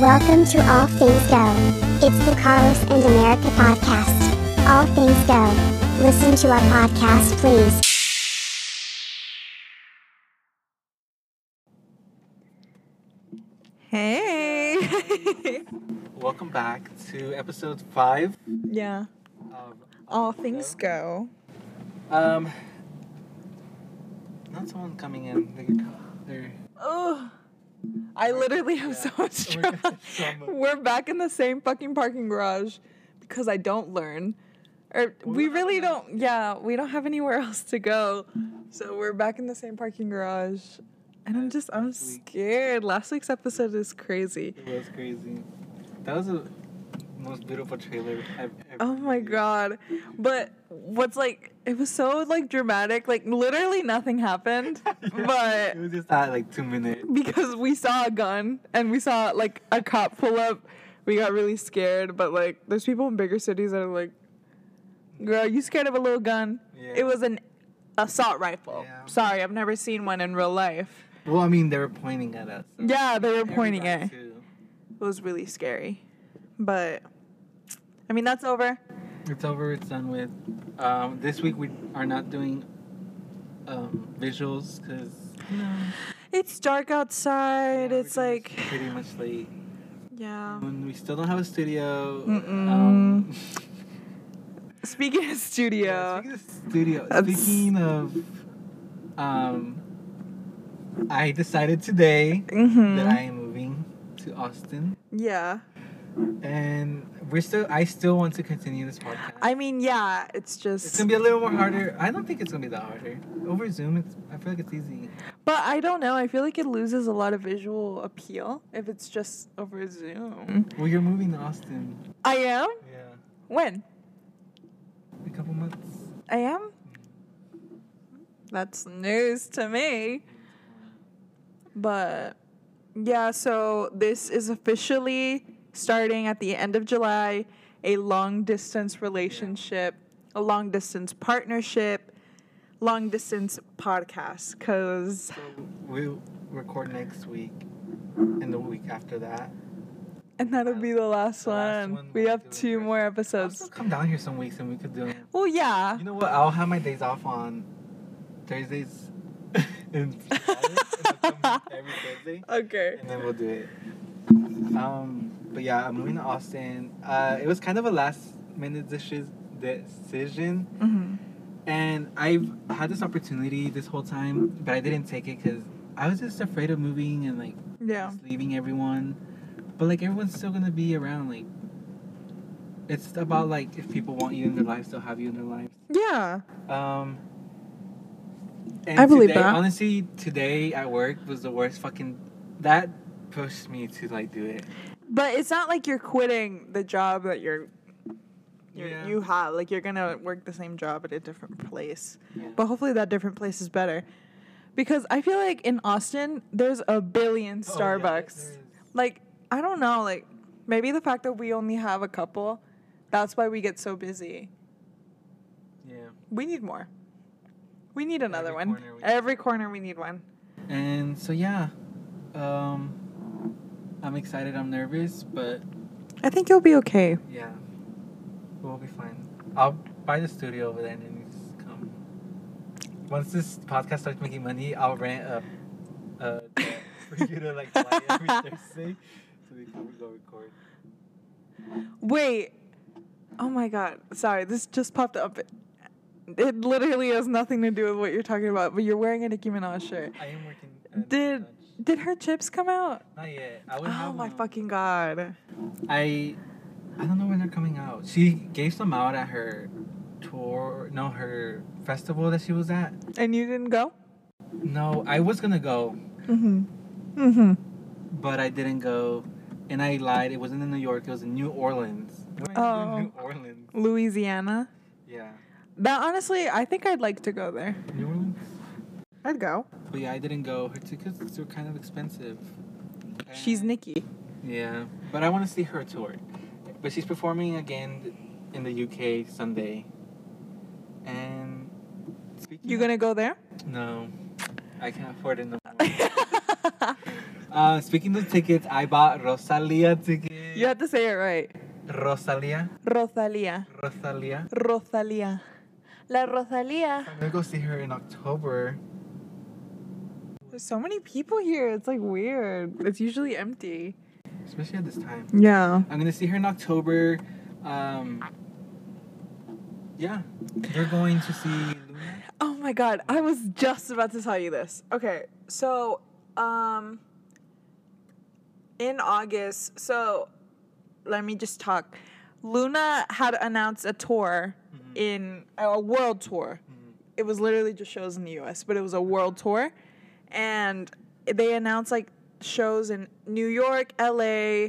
Welcome to All Things Go. It's the Carlos and America podcast. All Things Go. Listen to our podcast, please. Hey. Welcome back to episode five yeah. of All things go. Um, not someone coming in. They're, they're Oh. I literally have so much We're trouble. gonna- so much- We're back in the same fucking parking garage because I don't learn. Or we really don't yeah, we don't have anywhere else to go. So we're back in the same parking garage. And I'm just I'm scared. Last week's episode is crazy. it was crazy. That was the most beautiful trailer I've ever. Oh my seen. god. But what's like it was so like dramatic. Like literally nothing happened. Yeah, But it was just that like two minutes. because we saw a gun and we saw like a cop pull up, we got really scared. But like, there's people in bigger cities that are like, "Girl, you scared of a little gun?" Yeah. It was an assault rifle. Yeah. Sorry, I've never seen one in real life. Well, I mean, they were pointing at us. so- Yeah, they were pointing everybody it. too. It was really scary, but I mean that's over. It's over. It's done with. Um, this week we are not doing um, visuals because It's dark outside. it's like pretty much late. yeah. When we still don't have a studio. Um, Speaking of yeah, studio, speaking of studio, That's- speaking of, um, I decided today Mhm. that I am moving to Austin, yeah. And we're still. I still want to continue this podcast. I mean, yeah. It's just. it's gonna be a little more harder. I don't think it's gonna be that harder. Over Zoom, it's. I feel like it's easy. But I don't know. I feel like it loses a lot of visual appeal if it's just over Zoom. Mm-hmm. Well, you're moving to Austin. I am? Yeah, When? a couple months. I am? That's news to me. But yeah, so this is officially starting at the end of July a long distance relationship, a long distance partnership, long distance podcast. Because So we'll record next week, and the week after that. And that'll be the last The last one. one We have two more I'll episodes. come down here some weeks, and we could do. it. Well, yeah. You know what? I'll have my days off on Thursdays and Fridays, and I'll come every Thursday, Okay. and then we'll do it. Um, but yeah, I'm moving to Austin. Uh, it was kind of a last minute deci- decision, hmm and I've had this opportunity this whole time, but I didn't take it because I was just afraid of moving and like Yeah. leaving everyone. But like everyone's still gonna be around. Like it's about like if people want you in their lives, they'll have you in their lives. Yeah. Um, and I believe today, that. Honestly, today at work was the worst fucking. That pushed me to like do it. But it's not like you're quitting the job that you're, you're Yeah. you have. Like you're gonna work the same job at a different place. Yeah. But hopefully that different place is better. Because I feel like in Austin there's a billion yeah, Starbucks. there is. like I don't know, like maybe the fact that we only have a couple, that's why we get so busy. Yeah. We need more. We need another Every one. corner Every corner we need one. And so yeah, um, I'm excited. I'm nervous, but I think you'll be okay. yeah, we'll be fine. I'll buy the studio over there and then you just come. Once this podcast starts making money, I'll rent a, a jet for you to like fly every Thursday so we can go record. Wait. Oh my god. Sorry, this just popped up. It literally has nothing to do with what you're talking about, but you're wearing a Nicki Minaj shirt. I am working. at Did. Did her chips come out? Not yet. I would Oh my one. fucking god. I I don't know when they're coming out. She gave some out at her tour. No, her festival that she was at. And you didn't go? No, I was gonna go, Mm-hmm. Mm-hmm. but I didn't go, and I lied. It wasn't in New York. It was in New Orleans. Why are you doing Oh. New Orleans. Louisiana. Yeah, That honestly, I think I'd like to go there. New Orleans. I'd go. But yeah, I didn't go. Her tickets were kind of expensive. She's Nicki. Yeah, but I want to see her tour. But she's performing again in the UK Sunday. And You gonna go there? No, I can't afford it no uh, speaking of tickets, I bought Rosalia tickets. You have to say it right. Rosalia. Rosalia. Rosalia. Rosalia. La Rosalia. I'm gonna go see her in October. There's so many people here. It's like weird. It's usually empty. Especially at this time. Yeah. I'm gonna see her in October. Um, yeah, they're going to see LOONA. Oh my god, I was just about to tell you this. Okay, so um in August, so let me just talk. LOONA had announced a tour in a world tour. It was literally just shows in the US, but it was a world tour. And they announced like shows in New York, LA,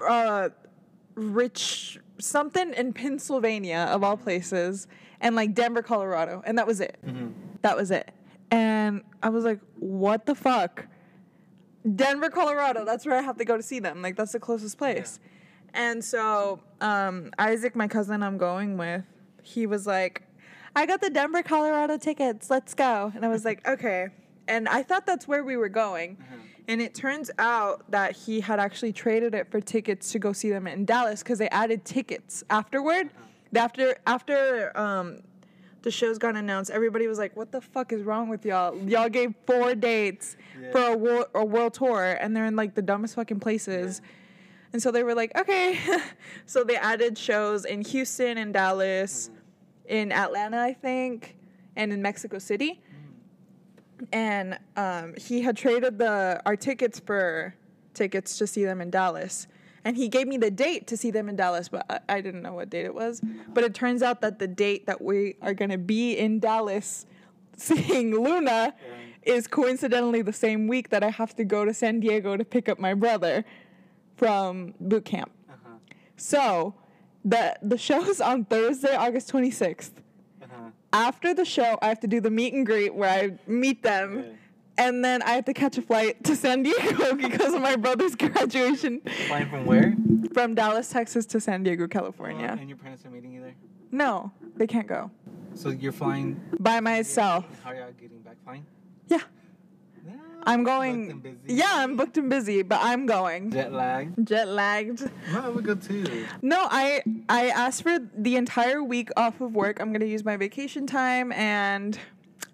uh rich something in Pennsylvania of all places and like Denver, Colorado, and that was it. Mm-hmm. That was it. And I was like, what the fuck? Denver, Colorado, that's where I have to go to see them. Like that's the closest place. And so um, Isaac, my cousin I'm going with, he was like, I got the Denver, Colorado tickets. Let's go. And I was like, okay. And I thought that's where we were going. Mm-hmm. And it turns out that he had actually traded it for tickets to go see them in Dallas because they added tickets afterward. Uh-huh. After after um, the shows got announced, everybody was like, "What the fuck is wrong with y'all? Y'all gave four dates Yeah. for a world, a world tour, and they're in like the dumbest fucking places." And so they were like, "Okay." so they added shows in Houston and Dallas, mm-hmm. In Atlanta, I think, and in Mexico City and um, he had traded the our tickets for tickets to see them in Dallas. And he gave me the date to see them in Dallas, but I, I didn't know what date it was. But it turns out that the date that we are going to be in Dallas seeing LOONA is coincidentally the same week that I have to go to San Diego to pick up my brother from boot camp. Uh-huh. So the the show's on Thursday, August 26th Uh-huh. after the show, I have to do the meet and greet where I meet them. Yeah. And then I have to catch a flight to San Diego because of my brother's graduation Flying from where? from Dallas, Texas to San Diego, California. and your parents are meeting you there. No, they can't go. So you're flying. By myself. How are y'all getting back? Flying. Yeah. I'm booked going. and busy. Yeah, I'm booked and busy, but I'm going. Jet lag. Jet lagged. No, I would go too. No, I I asked for the entire week off of work. I'm gonna use my vacation time, and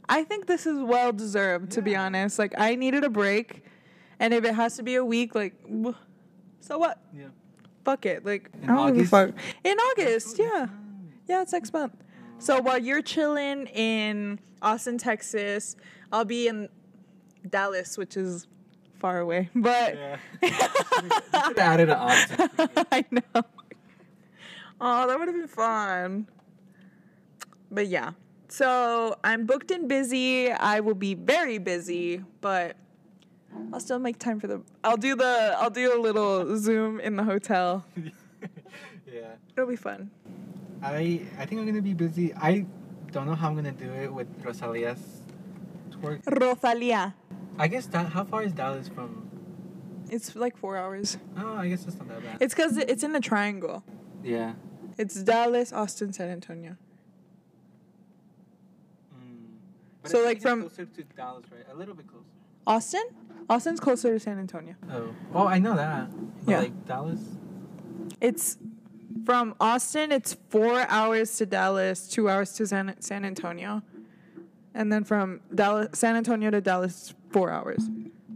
I think this is well deserved. To be honest, like I needed a break, and if it has to be a week, like, so what? Yeah. Fuck it. Like In I don't give a August? fuck. In August, yeah, yeah, it's next month. So while you're chilling in Austin, Texas, I'll be in Dallas, which is far away, but. Yeah. you could add it to Austin. I know. Oh, that would have been fun. But yeah. So I'm booked and busy. I will be very busy, but I'll still make time for the I'll do the I'll do a little Zoom in the hotel. yeah. It'll be fun. I I think I'm gonna be busy. I don't know how I'm gonna do it with Rosalia's tour. Rosalia. I guess that how far is Dallas from? It's like four hours. Oh, I guess it's not that bad. It's because it's in a triangle. yeah. It's Dallas, Austin, San Antonio. Mm. But So, I like, from- closer to Dallas, right? A little bit closer. Austin? Austin's closer to San Antonio. Oh, oh, I know that. But Yeah. Like Dallas. It's from Austin. It's four hours to Dallas, two hours to San, San Antonio, and then from Dallas, San Antonio to Dallas, it's four hours,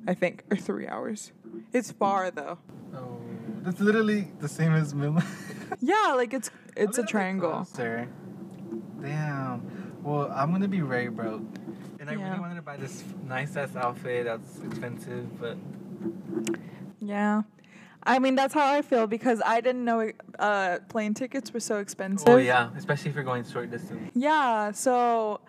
I think, or three hours. It's far though. Oh, that's literally the same as Midland. Yeah, like it's it's a bit triangle. closer. Damn. Well, I'm gonna be very broke. And I Yeah. really wanted to buy this nice ass outfit that's expensive, but Yeah, I mean that's how I feel because I didn't know uh, plane tickets were so expensive. oh yeah, especially if you're going short distance. Yeah, so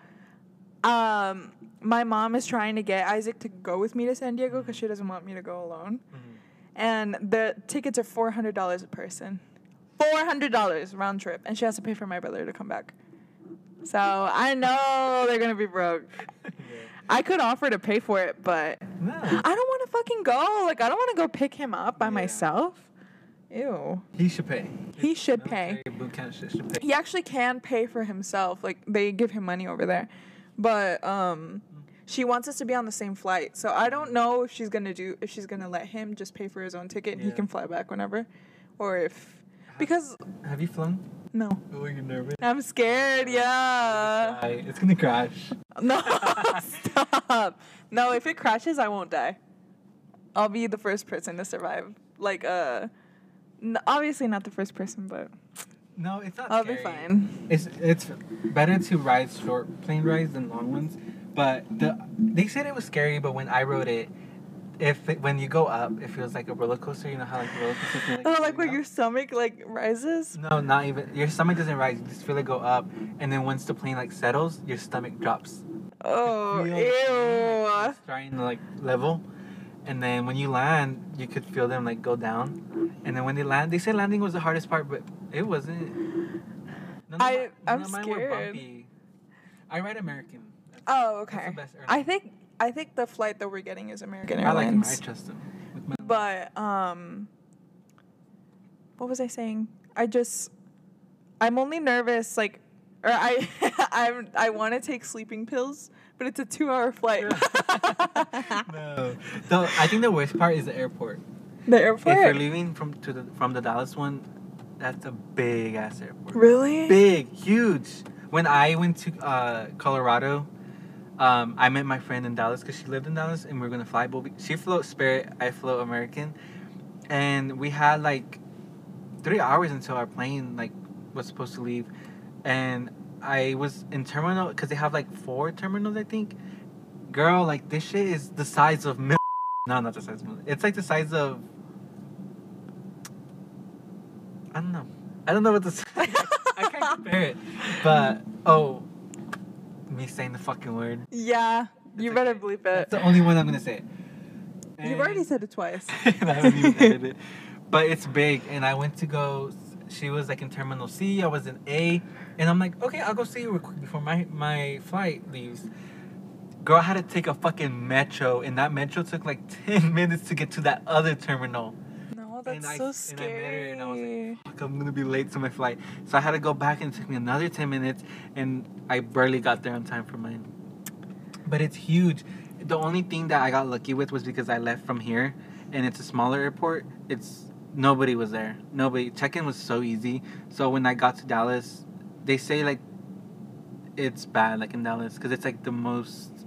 um my mom is trying to get Isaac to go with me to San Diego because she doesn't want me to go alone. And the tickets are four hundred dollars a person. Four hundred dollars round trip. And she has to pay for my brother to come back. So I know they're gonna be broke. I could offer to pay for it, but No. I don't wanna fucking go. Like I don't wanna go pick him up by Yeah. myself. Ew. He should pay. He should pay. Boot camp should, should pay. He actually can pay for himself. Like they give him money over there. But um she wants us to be on the same flight. So I don't know if she's gonna do if she's gonna let him just pay for his own ticket and he can fly back whenever. Or if because Have you flown? no. Oh, you're nervous. I'm scared, yeah. It's gonna crash. No, stop. No, if it crashes, I won't die. I'll be the first person to survive. Like, uh, n- obviously not the first person, but No, it's not. I'll be fine. It's it's better to ride short plane rides than long ones. But the they said it was scary, but when I rode it, if it, when you go up, it feels like a roller coaster. You know how like roller coaster feel like. Oh, like where up? your stomach like rises. No, not even. Your stomach doesn't rise. You just feel it go up, and then once the plane like settles, your stomach drops. Oh, Feel the like, ew. starting to like level, and then when you land, you could feel them like go down, and then when they land, they said landing was the hardest part, but it wasn't. None of I- my- none I'm of mine were scared. bumpy. I ride American. Oh, okay. I think I think the flight that we're getting is American I like. I Airlines. trust them. My- But um, what was I saying? I just I'm only nervous like or I I'm I want to take sleeping pills, but it's a 2-hour flight. no. Though I think the worst part is the airport. the airport. If you're leaving from to the from the Dallas one, that's a big ass airport. Really? Big, huge. When I went to uh, Colorado, um, I met my friend in Dallas because she lived in Dallas, and we are gonna fly. But we, she flew Spirit, I flew American, and we had like three hours until our plane like was supposed to leave, and I was in terminal because they have like four terminals, I think. Girl, like this shit is the size of no, not the size of It's like the size of I don't know. I don't know what say. I can't compare it. But oh, me saying the fucking word. Yeah. You It's better okay. believe it. That's the only one I'm gonna say. You've already said it twice. and I haven't even edited it. But it's big, and I went to go. She was like in Terminal C. I was in A, and I'm like, okay, I'll go see you real quick before my my flight leaves. Girl, I had to take a fucking metro, and that metro took like ten minutes to get to that other terminal. Oh, no, that's and I, so And I met her, and I was scary. like, fuck, I'm gonna be late to my flight. So I had to go back, and it took me another ten minutes, and I barely got there on time for mine. But it's huge. The only thing that I got lucky with was because I left from here, and it's a smaller airport. It's nobody was there. Nobody. Check-in was so easy. So when I got to Dallas, they say like it's bad, like in Dallas, because it's like the most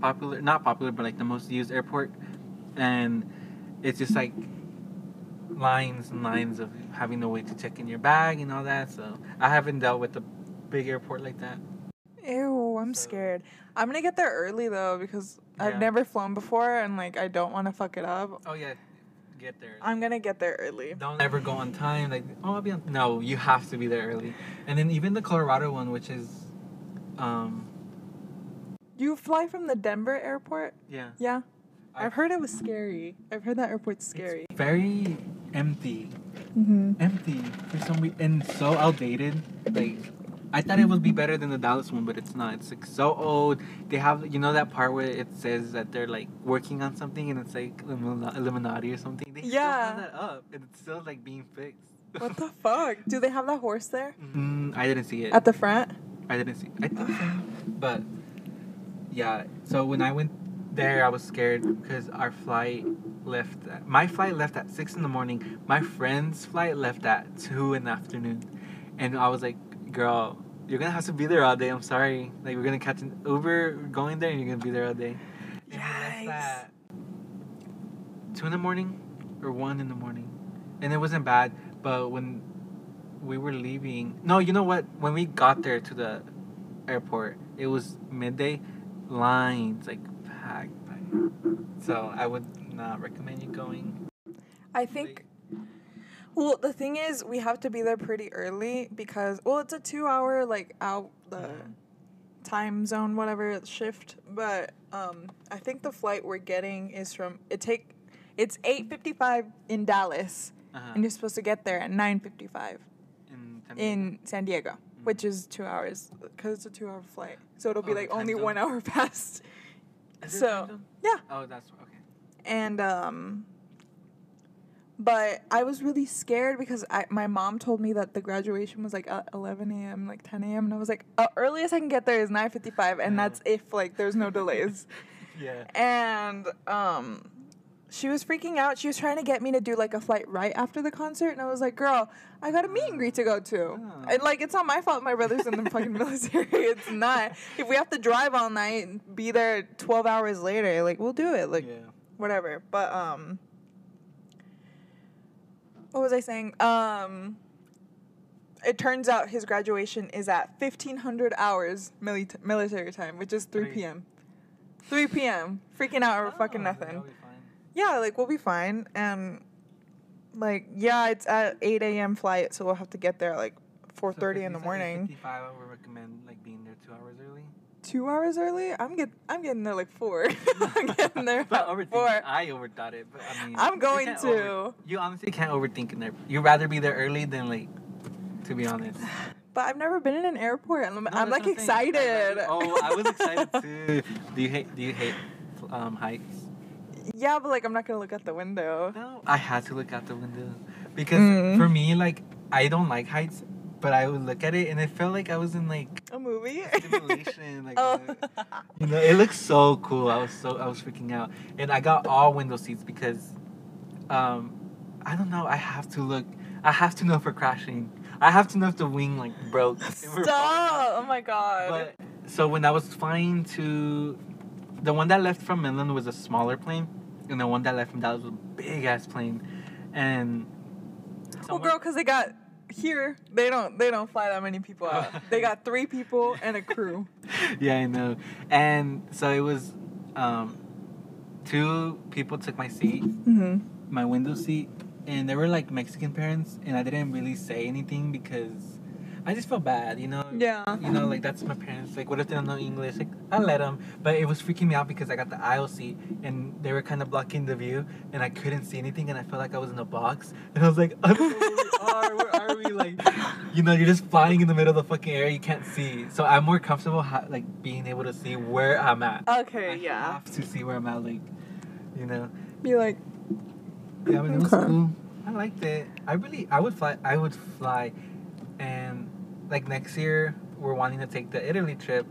popular, not popular, but like the most used airport, and it's just like lines and lines of having to wait to check in your bag and all that. So I haven't dealt with a big airport like that. Ew, I'm So- scared. I'm gonna get there early though because I've never flown before and like I don't want to fuck it up. Oh yeah, get there. I'm gonna get there early. Don't ever go on time. Like oh, I'll be on. No, you have to be there early. And then even the Colorado one, which is, um, You fly from the Denver airport? yeah, Yeah. I've heard it was scary. I've heard that airport's it's scary. very empty. Mm-hmm. empty for some reason and so outdated. Like I thought it would be better than the Dallas one, but it's not. It's like so old. They have you know that part where it says that they're like working on something and it's like Illumina- Illuminati or something. They still Yeah. have that up and it's still like being fixed. What the fuck? Do they have that horse there Mm, I didn't see it. at the front? I didn't see. It. I think so. But yeah, so when I went there, I was scared because our flight left. At, my flight left at six in the morning. My friend's flight left at two in the afternoon, and I was like, "Girl, you're gonna have to be there all day. I'm sorry. Like we're gonna catch an Uber going there, and you're gonna be there all day." And we left Yikes. at two in the morning or one in the morning, and it wasn't bad. But when we were leaving, no, you know what? When we got there to the airport, it was midday. Lines like So I would not recommend you going. I think. Well, the thing is, we have to be there pretty early because well, it's a two-hour like out the Mhm. time zone, whatever shift. But um, I think the flight we're getting is from it take. It's eight fifty-five in Dallas, Uh-huh. and you're supposed to get there at nine fifty-five in, San Diego. in San Diego, which is two hours because it's a two-hour flight. So it'll be Oh, like only zone? one hour past. So-? Yeah. Oh, that's okay. And um But I was really scared because I, my mom told me that the graduation was like at 11 a.m., like 10 a.m. And I was like, uh, earliest I can get there is 9.55. And Yeah. that's if like there's no delays. Yeah. and um, she was freaking out. She was trying to get me to do like a flight right after the concert. And I was like, girl, I got a meet and greet to go to. Oh. And like, it's not my fault my brother's in the fucking military. It's not. If we have to drive all night and be there 12 hours later, like, we'll do it. Like, yeah. whatever. But um what was I saying? Um it turns out his graduation is at 1500 hours mili- military time, which is 3 p.m. 3 p.m. Freaking out over fucking Oh, nothing. That'll be fine. Yeah, like we'll be fine and like yeah, it's at 8 a.m. flight, so we'll have to get there like 4:30 So in the if it's at morning. 8:55, I would recommend like being there two hours early. Two hours early? I'm get I'm getting there like four. I'm getting there at four. I overthought it, but I mean, I'm going can't to. over- you honestly can't overthink in there. You'd rather be there early than late, to be honest. But I've never been in an airport. I'm, No, I'm like excited. Oh, I was excited too. Do you hate? Do you hate um, heights? Yeah, but like I'm not gonna look out the window. No, I had to look out the window because Mm. for me, like, I don't like heights, but I would look at it and it felt like I was in like A movie. simulation. Like, oh. you know, it looks so cool. I was so I was freaking out, and I got all window seats because, um, I don't know. I have to look. I have to know if we're crashing. I have to know if the wing like broke. if we're falling out. Stop! Oh my god. But so when I was flying to, the one that left from Midland was a smaller plane, and the one that left from Dallas was a big ass plane, and. well, girl, because they got here, they don't they don't fly that many people out. they got three people and a crew. yeah, I know. And so it was, um, two people took my seat, Mm-hmm. my window seat, and they were like Mexican parents, and I didn't really say anything because I just felt bad, you know. Yeah. You know, like that's my parents. Like, what if they don't know English? Like, I let them, but it was freaking me out because I got the aisle seat and they were kind of blocking the view, and I couldn't see anything, and I felt like I was in a box, and I was like, I don't know where we are. Where are we? Like, you know, you're just flying in the middle of the fucking air. You can't see. So I'm more comfortable ha- like being able to see where I'm at. Okay, I yeah. have to see where I'm at. Like, you know. Be like, Yeah, I mean, it was Okay. cool. I liked it. I really, I would fly. I would fly, like next year, we're wanting to take the Italy trip.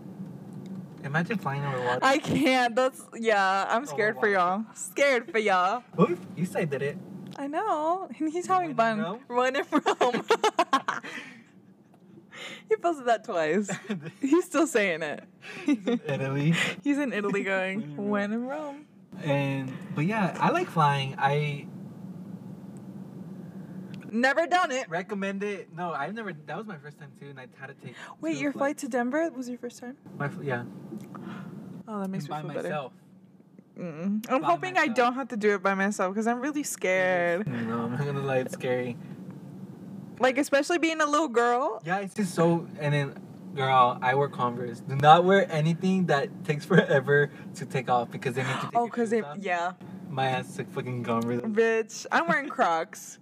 Imagine flying over water. I can't. That's yeah. I'm scared for y'all. Scared for y'all. Oh, you said did it. I know. And he's You having fun. Rome? When in Rome. he posted that twice. He's still saying it. Italy. He's in Italy going, when in Rome. And but yeah, I like flying. I Never done it. recommend it. No, I've never. That was my first time too, and I had to take. Wait, your flight flights. to Denver was your first time? My fl- yeah. Oh, that makes me by feel myself. better. Mm. I'm By hoping I don't have to do it by myself because I'm really scared. No, I'm not gonna lie. It's scary. Like, especially being a little girl. Yeah, it's just so. And then, girl, I wear Converse. Do not wear anything that takes forever to take off because then you to take Oh, because off. yeah. My ass took fucking Converse. Bitch, I'm wearing Crocs.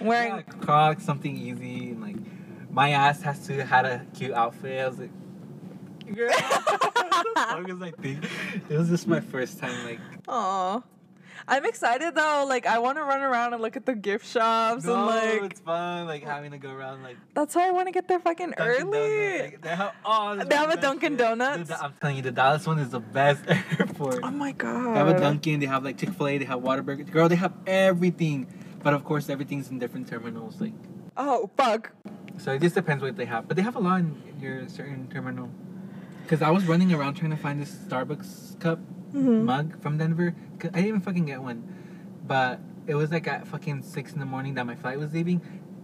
Wearing, Yeah, Crocs, something easy, and like my ass has to had a cute outfit. I was like, girl, fuck I thinking? It was just my first time, like. Aw. I'm excited though. Like, I want to run around and look at the gift shops No, and like. it's fun, like having to go around like That's why I want to get there fucking Dunkin' early. Like, they have, oh, They have a Dunkin'. Donuts? The- I'm telling you, the Dallas one is the best airport. oh my god. They have a Dunkin', they have like Chick Fil A, they have Whataburger. Girl, they have everything, but of course everything's in different terminals. Like, Oh fuck. so it just depends what they have. But they have a lot in your certain terminal. Cause I was running around trying to find this Starbucks cup Mhm. mug from Denver. I didn't even fucking get one, but it was like at fucking six in the morning that my flight was leaving.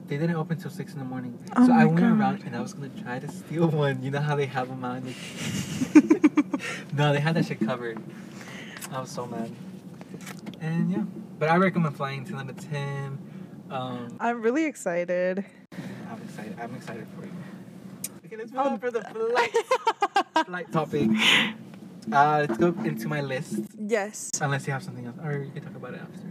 They didn't open till six in the morning, Oh so I went God. around and I was gonna try to steal one. You know how they have them out. Like, no, they had that shit covered. I was so mad. And yeah, but I recommend flying to limit ten. Um, I'm really excited. I'm excited. I'm excited for you. Okay, let's move Um, on for the flight, flight topic. Uh, let's go into my list. yes. Unless you have something else, or you can talk about it after.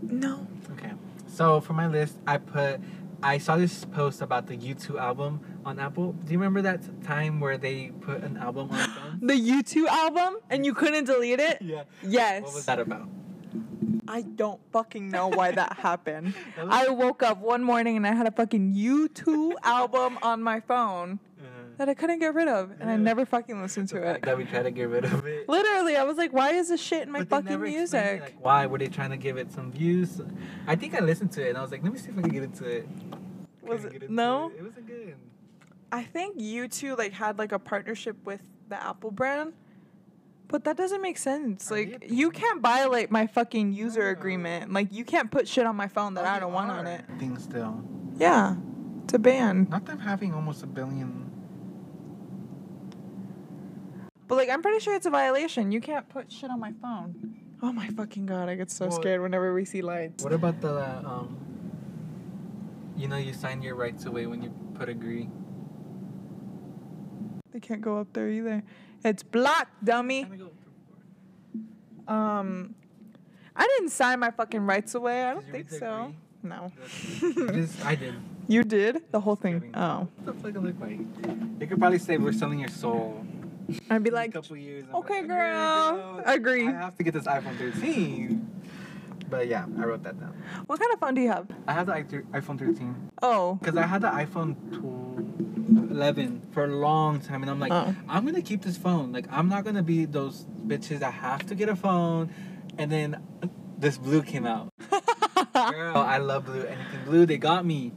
No. Okay. So for my list, I put. I saw this post about the U2 album on Apple. Do you remember that time where they put an album on? The U2 album and you couldn't delete it? yeah. Yes. What was that about? I don't fucking know why that happened. I woke up one morning and I had a fucking U2 album on my phone Uh, that I couldn't get rid of, and I never fucking listened to it. That we try to get rid of it. Literally, I was like, why is this shit in my fucking music? Like, why were they trying to give it some views? I think I listened to it and I was like, let me see if I can get into it. Was it- no? It. it wasn't good. I think U2 like had like a partnership with the Apple brand. But that doesn't make sense. Are Like you can't violate my fucking user No. agreement. Like you can't put shit on my phone that Oh, I don't want on it. Things still. Yeah. It's a ban. Not them having almost a billion. But like I'm pretty sure it's a violation. You can't put shit on my phone. Oh my fucking god, I get so Well, scared whenever we see lights. What about the um? You know, you sign your rights away when you put agree. They can't go up there either. It's blocked, dummy. Um I didn't sign my fucking rights away. I don't think so. agree? No. I did. you did? The whole thing. Oh. What the fuck look like? They could probably say we're selling your soul. I'd be like, years. "Okay, like, girl. Agree." I have to get this iPhone 13. But yeah, I wrote that down. what kind of phone do you have? I have the iPhone 13 Oh. because I had the iPhone 12 11 for a long time, and I'm like, Oh. I'm gonna keep this phone. Like, I'm not gonna be those bitches that have to get a phone, and then this blue came out. Girl, I love blue. Anything blue, they got me.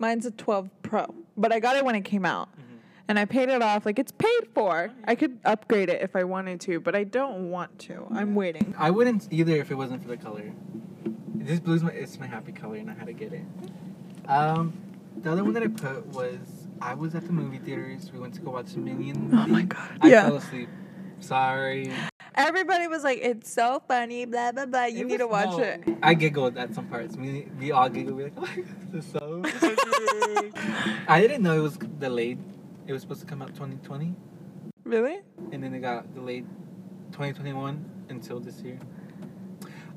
Mine's a 12 Pro, but I got it when it came out. Mm-hmm. And I paid it off. Like, it's paid for. I could upgrade it if I wanted to, but I don't want to. I'm waiting. I wouldn't either if it wasn't for the color. This blue's my it's my happy color, and I had to get it. Um, the other one that I put was I was at the movie theaters. We went to go watch the Minions. Oh my God. I Yeah. fell asleep. Sorry. Everybody was like, it's so funny, blah, blah, blah. You It need to watch no, it. I giggled at some parts. We, we all giggled. We were like, oh my god, this is so funny." I didn't know it was delayed. It was supposed to come out 2020, Really? and then it got delayed 2021 until this year.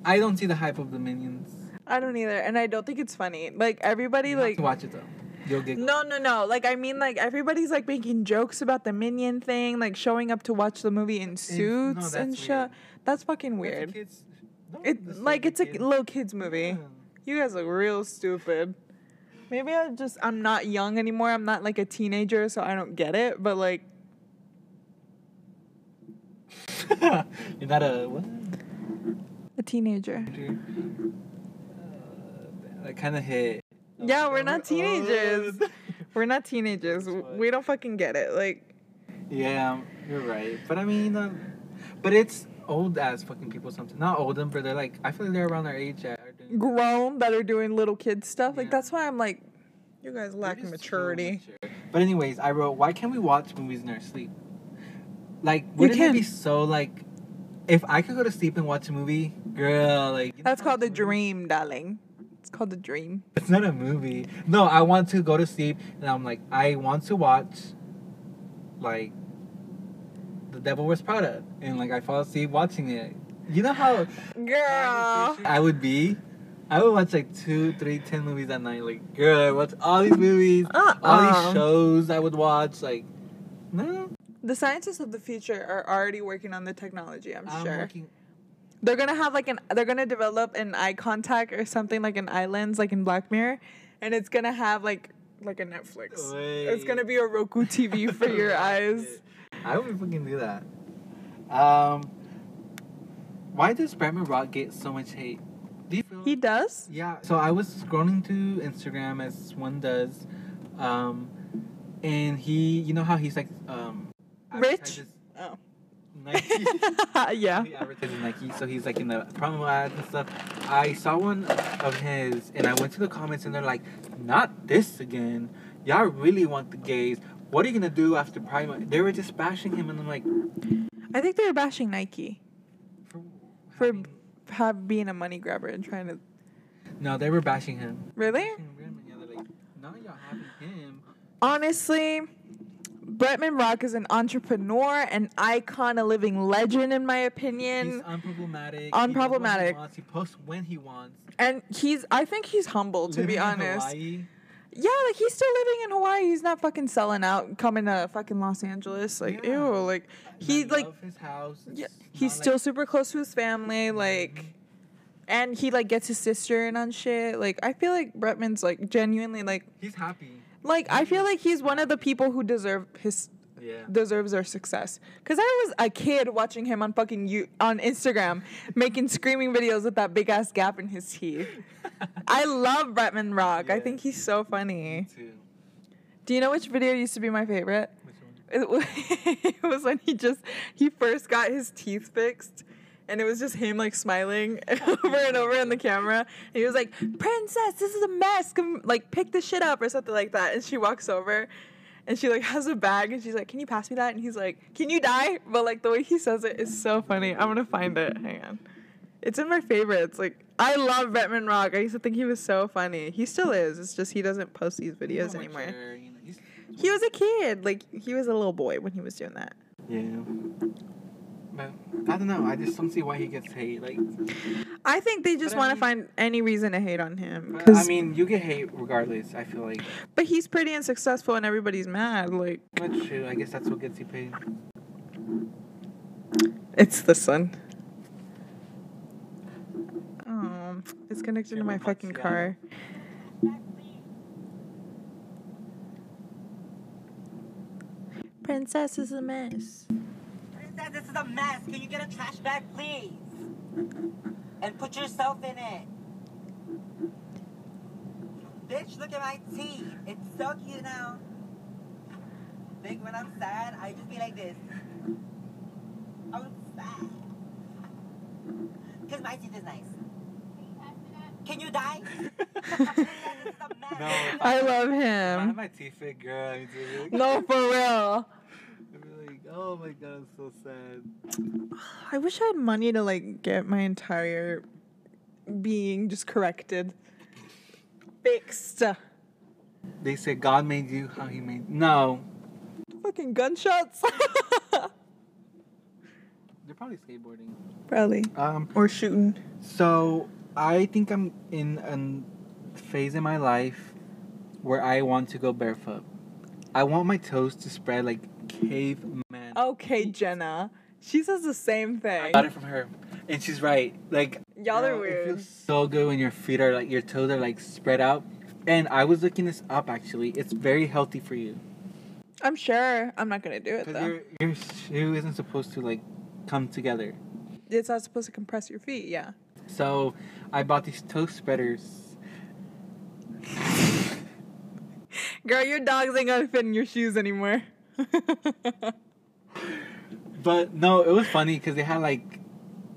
I don't see the hype of the Minions. I don't either. And I don't think it's funny. Like, everybody, You like. to watch it though. No, no, no. Like, I mean, like, everybody's, like, making jokes about the Minion thing, like, showing up to watch the movie in no, suits and that's shit. That's fucking weird. no, It, like, it's a kids. little kid's movie. Yeah. You guys look real stupid. Maybe I just I'm not young anymore. I'm not like a teenager, so I don't get it. But like, You're not a what? a teenager. Uh, that kind of hit. Yeah, we're not teenagers. We're not teenagers. We don't fucking get it. Like, yeah, you're right. But I mean, uh, but it's old as fucking people. Something not old, but they're like I feel like they're around our age. That are doing, grown that are doing little kid stuff. Like that's why I'm like, you guys lack maturity. mature. But anyways, I wrote, why can't we watch movies in our sleep? Like, wouldn't can. it be so like, if I could go to sleep and watch a movie, girl, like That's called the dream, darling. Called the dream. It's not a movie. No, I want to go to sleep, and I'm like, I want to watch, like, The Devil Wears Prada, and like I fall asleep watching it. You know how Girl. I would be. I would watch like two, three, ten movies at night. Like, girl, I watch all these movies, all Uh-uh. these shows. I would watch. Like, no, The scientists of the future are already working on the technology. I'm, I'm sure. working. They're gonna have like an. They're gonna develop an eye contact or something like an eye lens, like in Black Mirror, and it's gonna have like like a Netflix. It's gonna be a Roku TV for your eyes. I would fucking do that. Um, why does Bretman Rock get so much hate? Do you feel? He does. Yeah. So I was scrolling through Instagram as one does, um, and he, you know how he's like, um, Rich? Oh. Nike. yeah. He Nike, so he's like in the promo ads and stuff. I saw one of his, and I went to the comments, and they're like, "Not this again! Y'all really want the gays? What are you gonna do after Prime?" They were just bashing him, and I'm like, I think they were bashing Nike for, for having- have being a money grabber and trying to. no, they were bashing him. Really? Bashing him, yeah, like, now y'all having him. Honestly, Bretman Rock is an entrepreneur, an icon, a living legend, in my opinion. He's unproblematic. He, Unproblematic. what he, wants. he posts when he wants. And he's, I think he's humble, to be Living in honest. Hawaii, Yeah, like he's still living in Hawaii. He's not fucking selling out, coming to fucking Los Angeles. Like, Yeah. ew. Like, he, like, his house. yeah, he's still like- super close to his family. Mm-hmm. Like, and he like gets his sister in on shit. Like I feel like Bretman's like genuinely like He's happy. Like I feel mm-hmm. like he's one of the people who deserve his Yeah. deserves our success. Cause I was a kid watching him on fucking you on Instagram making screaming videos with that big ass gap in his teeth. I love Bretman Rock. I think he's so funny. too. Do you know which video used to be my favorite? Which one? It was when he just he first got his teeth fixed and it was just him like smiling over and over in the camera. And he was like princess this is a mess. Come like pick the shit up or something like that. And she walks over and she like has a bag and she's like can you pass me that? And he's like can you die? But like the way he says it is so funny. I'm gonna find it. Hang on. It's in my favorites. Like i love Bretman Rock. I used to think he was so funny. He still is. It's just he doesn't post these videos anymore mature, you know, he's- he was a kid. Like he was a little boy when he was doing that. Yeah. But I don't know. I just don't see why he gets hate. Like, I think they just want to find any reason to hate on him. but, 'cause- I mean, you get hate regardless. I feel like. but he's pretty and successful, and everybody's mad. Like That's true. I guess that's what gets you paid. it's the sun. Oh, it's connected to my fucking car. Princess is a mess. Princess, this is a mess. Can you get a trash bag, please? And put yourself in it. Bitch, look at my teeth. It's so cute now. Think when I'm sad, I just be like this. I'm sad. Because my teeth is nice. Can you die? Princess, this is a mess. No. I love If I had him. my teeth fit, girl. I'd No, for real. I'd be like, oh my god, I'm so sad. I wish I had money to like get my entire being just corrected, fixed. They say God made you how He made. No, Fucking gunshots. they're probably skateboarding. Probably. Um. Or shooting. So I think I'm in a phase in my life where I want to go barefoot. I want my toes to spread like caveman. Okay, Jenna. She says the same thing. I got it from her, and she's right. Like Y'all are girl, It weird. feels so good when your feet are like your toes are like spread out. And I was looking this up actually. It's very healthy for you I'm sure. I'm not gonna do it though. your your shoe isn't supposed to like come together. It's not supposed to compress your feet. Yeah. So I bought these toe spreaders. Girl, your dogs ain't gonna fit in your shoes anymore. But no, it was funny because they had like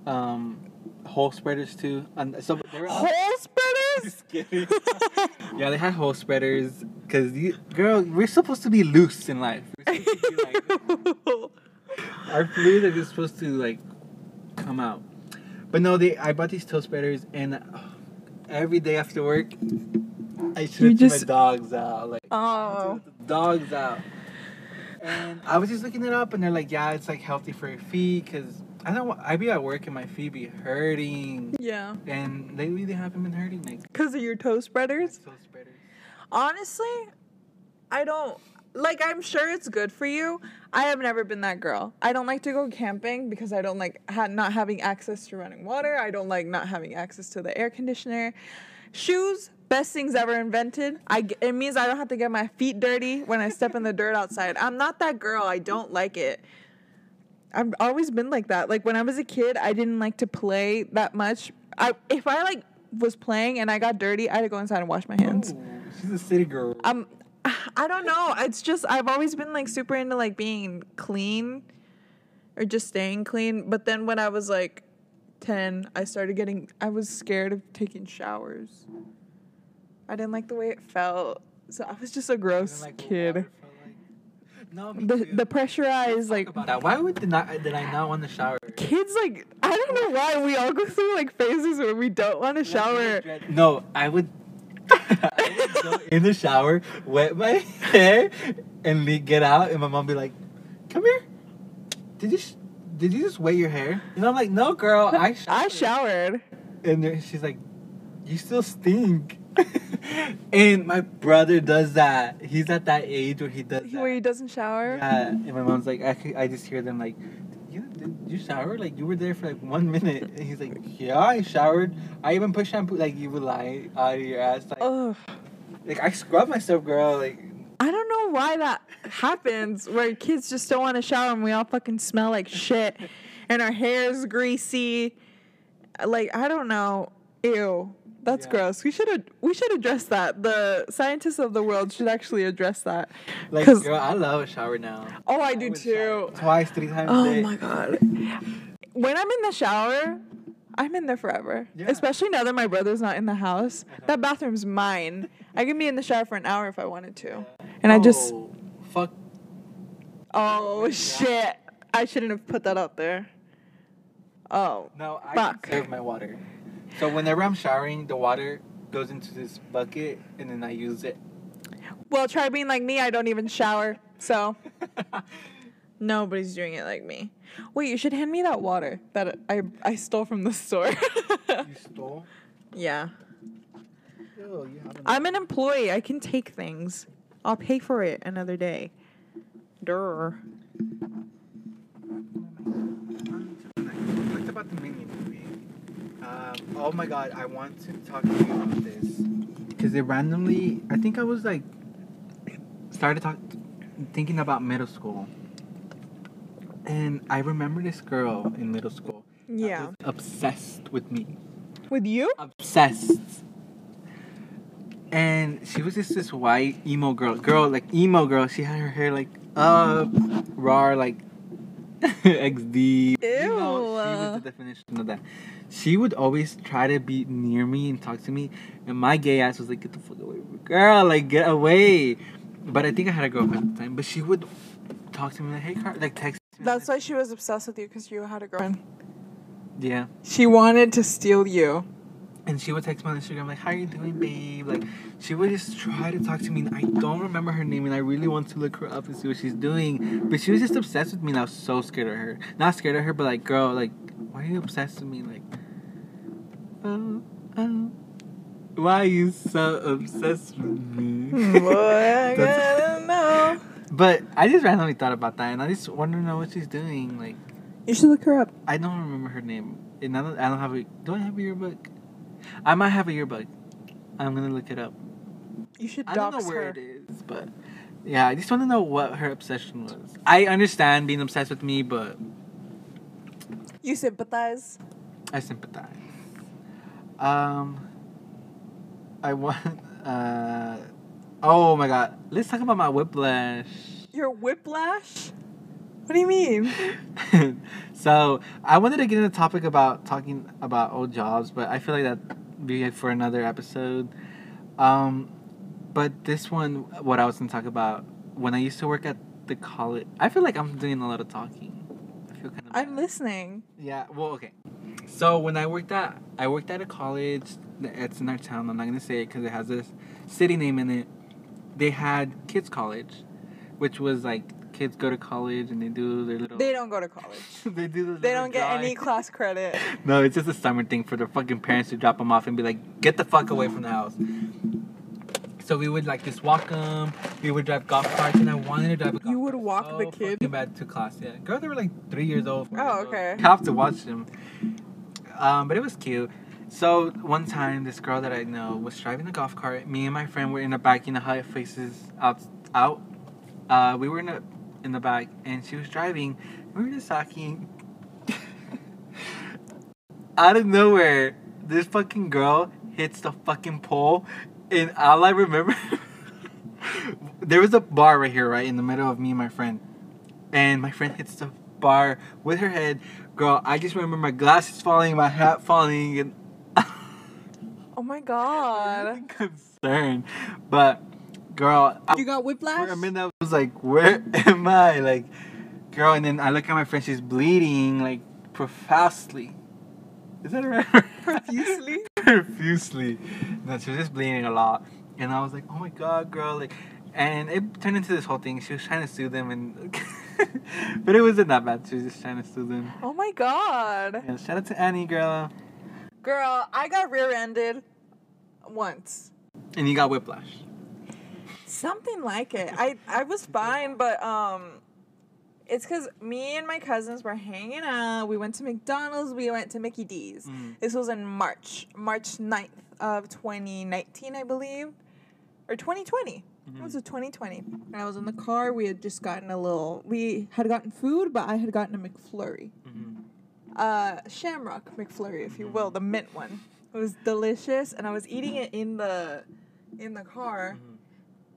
um hole spreaders too. And so they were Hole spreaders? Just kidding. yeah, they had hole spreaders because you, girl, we're supposed to be loose in life. We're supposed to be, like, our fluids are just supposed to like come out. But no, they I bought these toe spreaders and uh, every day after work, I should just- my dogs out. Like oh. the dogs out. And I was just looking it up, and they're like, yeah, it's like healthy for your feet, cause I don't. I be at work and my feet be hurting, Yeah. and lately they haven't been hurting like Because of your toe spreaders? toe spreaders. Honestly, I don't like I'm sure it's good for you. I have never been that girl. I don't like to go camping because I don't like ha- not having access to running water. I don't like not having access to the air conditioner. Shoes, best things ever invented. I it means I don't have to get my feet dirty when I step in the dirt outside. I'm not that girl. I don't like it. I've always been like that. Like when I was a kid, I didn't like to play that much. I if I like was playing and I got dirty, I had to go inside and wash my hands. Oh, she's a city girl. Um, I don't know. It's just I've always been like super into like being clean, or just staying clean. But then when I was like ten, I started getting. I was scared of taking showers. I didn't like the way it felt, so I was just a gross like kid. water felt like. No, The too. the pressurized like that. Why would did not did I not want to shower? kids like I don't know why we all go through like phases where we don't want to shower. No, I would. I would go in the shower, wet my hair, and get out, and my mom be like, "Come here. Did you sh- did you just wet your hair?" And I'm like, "No, girl, I showered." I showered. And she's like, "You still stink." and my brother does that. He's at that age where he does that. Where he doesn't shower. Yeah, and my mom's like, I, I just hear them like, you, did you showered? Like you were there for like one minute. And he's like, yeah, I showered. I even put shampoo. Like you would lie out of your ass. Like, Ugh. like I scrub myself, girl. Like I don't know why that happens where kids just don't want to shower and we all fucking smell like shit and our hair's greasy. Like, I don't know. Ew. That's Yeah. gross. We should we should address that. The scientists of the world should actually address that. like girl, I love a shower now. Oh, I do too. Twice, three times a Oh my god. When I'm in the shower, I'm in there forever. Yeah. Especially now that my brother's not in the house. Uh-huh. That bathroom's mine. I can be in the shower for an hour if I wanted to. And I just Oh, fuck. Oh shit! I shouldn't have put that out there. Oh, No, I Fuck. conserve my water. So whenever I'm showering, the water goes into this bucket and then I use it. well, try being like me. I don't even shower, so nobody's doing it like me. Wait, you should hand me that water that I I stole from the store. you stole? yeah, Ew, you. I'm an employee. I can take things. I'll pay for it another day. Durr. Talked about the movie. Um, oh my god, I want to talk to you about this because it randomly. I think I was like started talk, thinking about middle school, and I remember this girl in middle school. Yeah. was obsessed with me. With you? Obsessed. And she was just this white emo girl, girl like emo girl. She had her hair like up, raw, like XD. You know, she was the definition of that. She would always try to be near me and talk to me, and my gay ass was like, "Get the fuck away, girl! Like, get away!" But I think I had a girlfriend at the time. But she would talk to me like, "Hey, Car-, like text." me, That's like, why she was obsessed with you because you had a girlfriend. Yeah. She wanted to steal you. And she would text me on Instagram like, "How are you doing, babe?" Like, she would just try to talk to me. And I don't remember her name, and I really want to look her up and see what she's doing. But she was just obsessed with me, and I was so scared of her. Not scared of her, but like, girl, like, why are you obsessed with me? Like, oh, oh, why are you so obsessed with me? Boy, I gotta know. But I just randomly thought about that, and I just want to know what she's doing. Like, You should look her up. I don't remember her name, and I don't, I don't have a. Do I have a yearbook? I might have a yearbook. I'm gonna look it up. You should I don't know where her. it is, but yeah, I just want to know what her obsession was. I understand being obsessed with me, but You sympathize. I sympathize. Um, I want. Uh, oh my god, let's talk about my whiplash. Your whiplash? What do you mean? so I wanted to get into the topic about talking about old jobs, but I feel like that be for another episode. Um, but this one, what I was gonna talk about when I used to work at the college, I feel like I'm doing a lot of talking. I feel kind of. I'm listening. Yeah. Well, okay. So when I worked at I worked at a college. It's in our town. I'm not gonna say it because it has this city name in it. They had kids college, which was like kids go to college and they do their little. They don't go to college. they do. The They don't get any class credit. No, it's just a summer thing for their fucking parents to drop them off and be like, "Get the fuck away from the house." So we would like just walk them. We would drive golf carts, and I wanted to drive a golf You would cart walk so the kid? fucking bad to class. Yeah, Girls they were like three years old. Oh, years old. okay. Have to watch them. Um, but it was cute. So one time, this girl that I know was driving a golf cart. Me and my friend were in the back. You know how it faces out. Out. Uh, we were in the in the back, and she was driving. We were just talking. out of nowhere, this fucking girl hits the fucking pole, and all I remember, there was a bar right here, right in the middle of me and my friend, and my friend hits the bar with her head. Girl, I just remember my glasses falling, my hat falling, and Oh my god. I'm concerned. But girl, I, You got whiplash? for a minute I was like, where am I? Like, girl, and then I look at my friend, she's bleeding like profusely. Is that right? Profusely? profusely. No, she was just bleeding a lot, and I was like, oh my god, girl, like. And it turned into this whole thing. She was trying to sue them, and but it wasn't that bad. She was just trying to sue them. Oh my god. Yeah, shout out to Annie, girl. Girl, I got rear ended once. And you got whiplash. Something like it. I I was fine, but um It's because me and my cousins were hanging out. We went to McDonald's. We went to Mickey D's. Mm. This was in March, March 9th of 2019, I believe, or 2020. It was a 2020. And I was in the car. We had just gotten a little. We had gotten food, but I had gotten a McFlurry, Mhm. uh, Shamrock McFlurry, if you will, the mint one. It was delicious, and I was eating it in the, in the car.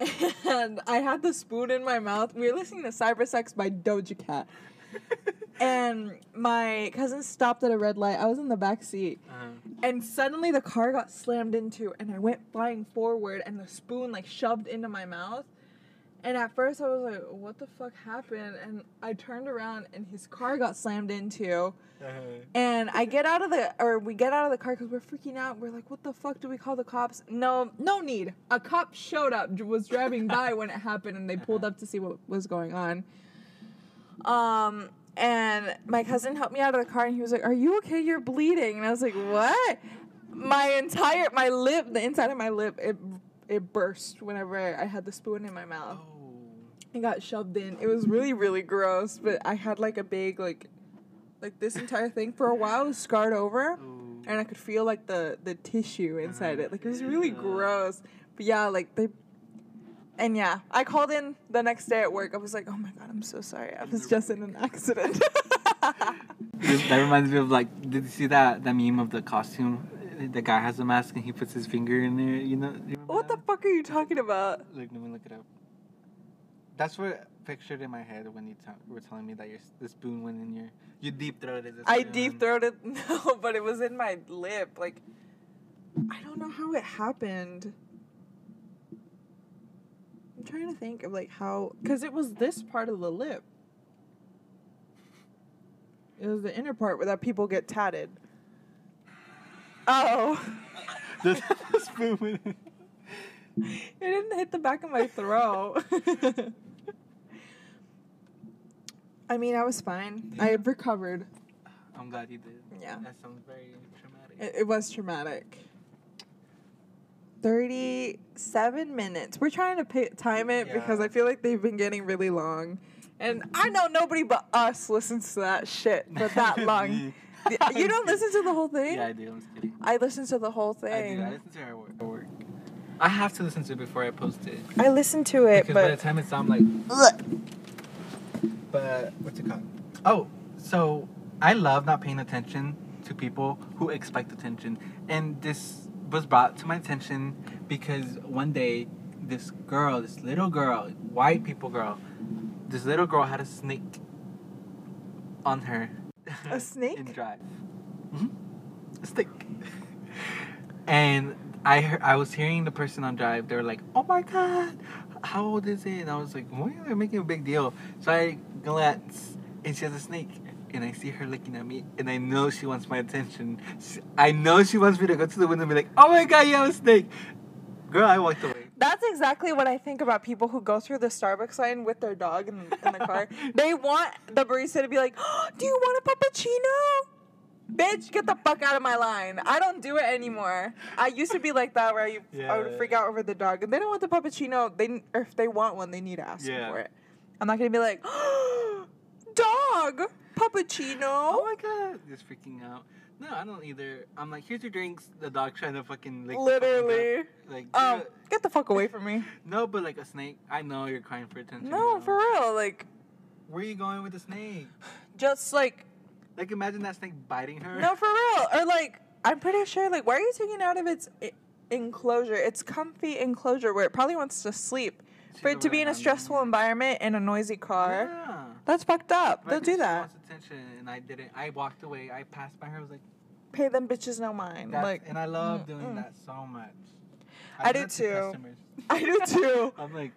And I had the spoon in my mouth. We were listening to Cybersex by Doja Cat. and my cousin stopped at a red light. I was in the back seat. Uh-huh. And suddenly the car got slammed into and I went flying forward and the spoon like shoved into my mouth. And at first I was like, what the fuck happened? And I turned around and his car got slammed into. Uh-huh. And I get out of the, or we get out of the car because we're freaking out. We're like, what the fuck? Do we call the cops? No, no need. A cop showed up, was driving by when it happened, and they pulled up to see what was going on. Um, and my cousin helped me out of the car, and he was like, "Are you okay? You're bleeding." And I was like, "What?" My entire, my lip, the inside of my lip, it it burst whenever I had the spoon in my mouth. Oh. It got shoved in. It was really, really gross. But I had like a big like, like this entire thing for a while was scarred over, Ooh. and I could feel like the the tissue inside it. Like it was really Ew. gross. But yeah, like they. And yeah, I called in the next day at work. I was like, "Oh my god, I'm so sorry. I was just in an accident." That reminds me of like, did you see that that meme of the costume? The guy has a mask and he puts his finger in there. You know? you remember what the fuck are you talking about? Look, let me look it up. That's what I pictured in my head when you t- were telling me that your the spoon went in your you deep throated. the I deep throated. No, but it was in my lip. Like, I don't know how it happened. I'm trying to think of like how, because it was this part of the lip. It was the inner part where that people get tatted. Oh, the spoon went in. It didn't hit the back of my throat. I mean, I was fine. I Yeah. had recovered. I'm glad you did. Yeah. That sounds very traumatic. It, it was traumatic. 37 minutes. We're trying to pay, time it because I feel like they've been getting really long. And I know nobody but us listens to that shit for that long. You don't listen to the whole thing? Yeah, I do. I'm just kidding. I listen to the whole thing. I do. I listen to her work. her work. I have to listen to it before I post it. I listen to it, Because by the time it's on, I'm like, but what's it called? Oh, so I love not paying attention to people who expect attention. And this was brought to my attention because one day, this girl, this little girl, white people girl, this little girl had a snake on her. A snake? in drive. hmm A snake. and I heard, I was hearing the person on drive. They were like, "Oh my god, how old is it?" And I was like, "Why are they making a big deal?" So I glance, and she has a snake. And I see her looking at me, and I know she wants my attention. She- I know she wants me to go to the window and be like, "Oh my god, you have a snake!" Girl, I walked away. that's exactly what I think about people who go through the Starbucks line with their dog in, in the car. they want the barista to be like, oh, "Do you want a puppuccino?" Bitch, get the fuck out of my line. I don't do it anymore. I used to be like that where I, I would freak out over the dog. And they don't want the puppuccino. They or if they want one, they need to ask Yeah. for it. I'm not gonna be like, dog, puppuccino. Oh my god, just freaking out. No, I don't either. I'm like, here's your drinks. The dog trying to fucking lick Literally. Like, Um, get the fuck away from me. no, but like a snake. I know you're crying for attention. No, girl. for real. Like, Where are you going with the snake? just like, Like, imagine that snake biting her. no, for real. Or like, I'm pretty sure. Like, why are you taking it out of its enclosure? It's comfy enclosure where it probably wants to sleep. For it to be in a stressful environment in a noisy car, Yeah. that's fucked up. But Don't do that. Wants attention, and I didn't. I walked away. I passed by her. I was like, Pay them bitches no mind. Like, and I love mm, doing mm. that so much. I do do too. I do too. I'm like,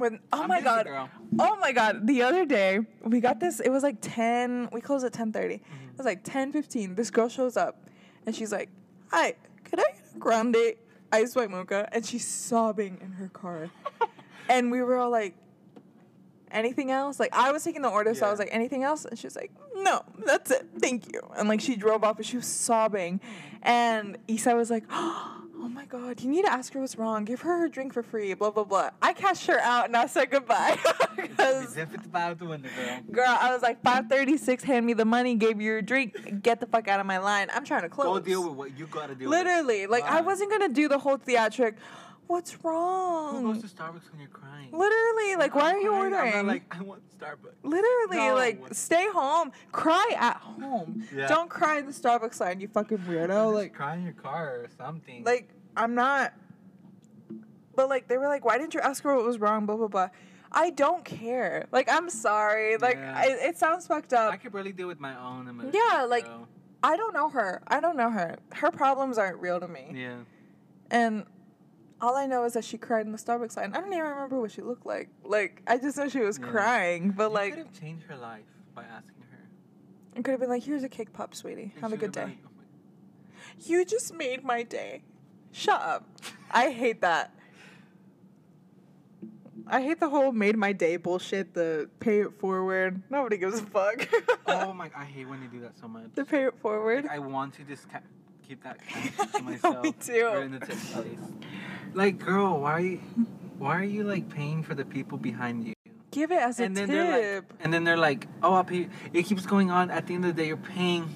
When oh I'm my busy, god, girl. oh my god, the other day we got this. It was like ten. We closed at ten thirty. Mm-hmm. It was like ten fifteen. This girl shows up, and she's like, "Hi, could I get a grande ice white mocha?" And she's sobbing in her car, and we were all like. Anything else? Like I was taking the order, so I was like, anything else? And she was like, no, that's it. Thank you. And like she drove off and she was sobbing. And Isa was like, oh Oh my god, you need to ask her what's wrong. Give her her drink for free. Blah blah blah. I cashed her out and I said goodbye because. Zip it out the girl. Girl, I was like five thirty six. Hand me the money. Gave you your drink. Get the fuck out of my line. I'm trying to close. Go deal with what you gotta deal with. Literally, like I wasn't gonna do the whole theatric. What's wrong? Who goes to Starbucks when you're crying? Literally, like why are you crying, ordering? I'm not like I want Starbucks. Literally, No. like stay home. Cry at home. Yeah. Don't cry in the Starbucks line. You fucking weirdo. Like, cry in your car or something. like I'm not. But like they were like, why didn't you ask her what was wrong? Blah blah blah. I don't care. Like I'm sorry. Like Yeah. I, it sounds fucked up. I could barely deal with my own emotions. Yeah, like- so, I don't know her. I don't know her. Her problems aren't real to me. yeah. And all I know is that she cried in the Starbucks line. I don't even remember what she looked like. Like I just know she was Yeah. crying. But you like could have changed her life by asking her. it could have been like, here's a cake pop, sweetie. Have a good day. like, "Oh You just made my day. Shut up. I hate that. I hate the whole made my day bullshit, the pay it forward. Nobody gives a fuck. "Oh my-"! I hate when they do that so much. the pay it forward. Like, I want to just keep that to myself. me too. Or in the tip place. Like, girl, why? Are you, why are you like paying for the people behind you? Give it as a and then tip. they're like, and then they're like, oh, I'll pay. It keeps going on. At the end of the day, you're paying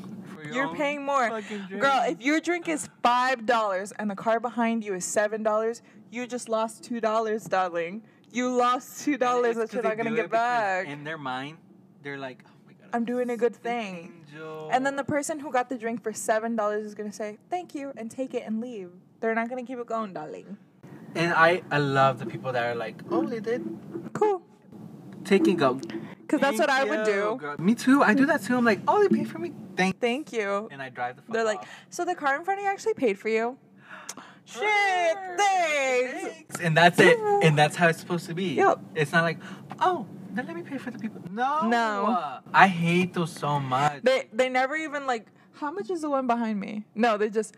You're paying more. Girl, if your drink is five dollars and the car behind you is seven dollars, you just lost two dollars, darling. You lost two dollars that you're not gonna get back. In their mind, they're like, I'm doing a good thing. Angel. And then the person who got the drink for seven dollars is gonna say thank you and take it and leave. They're not gonna keep it going, darling. And I, I love the people that are like, oh, they did. Cool, Take and go. because that's what I would do. girl. Me too. I do that too. I'm like, oh, they paid for me. Thank. Thank you. And I drive the. They're like, so the car in front of you actually paid for you. Shit, thanks. And that's it. And that's how it's supposed to be. Yep. It's not like, oh, then let me pay for the people. No. No. I hate those so much. They they never even like, how much is the one behind me? No, they just,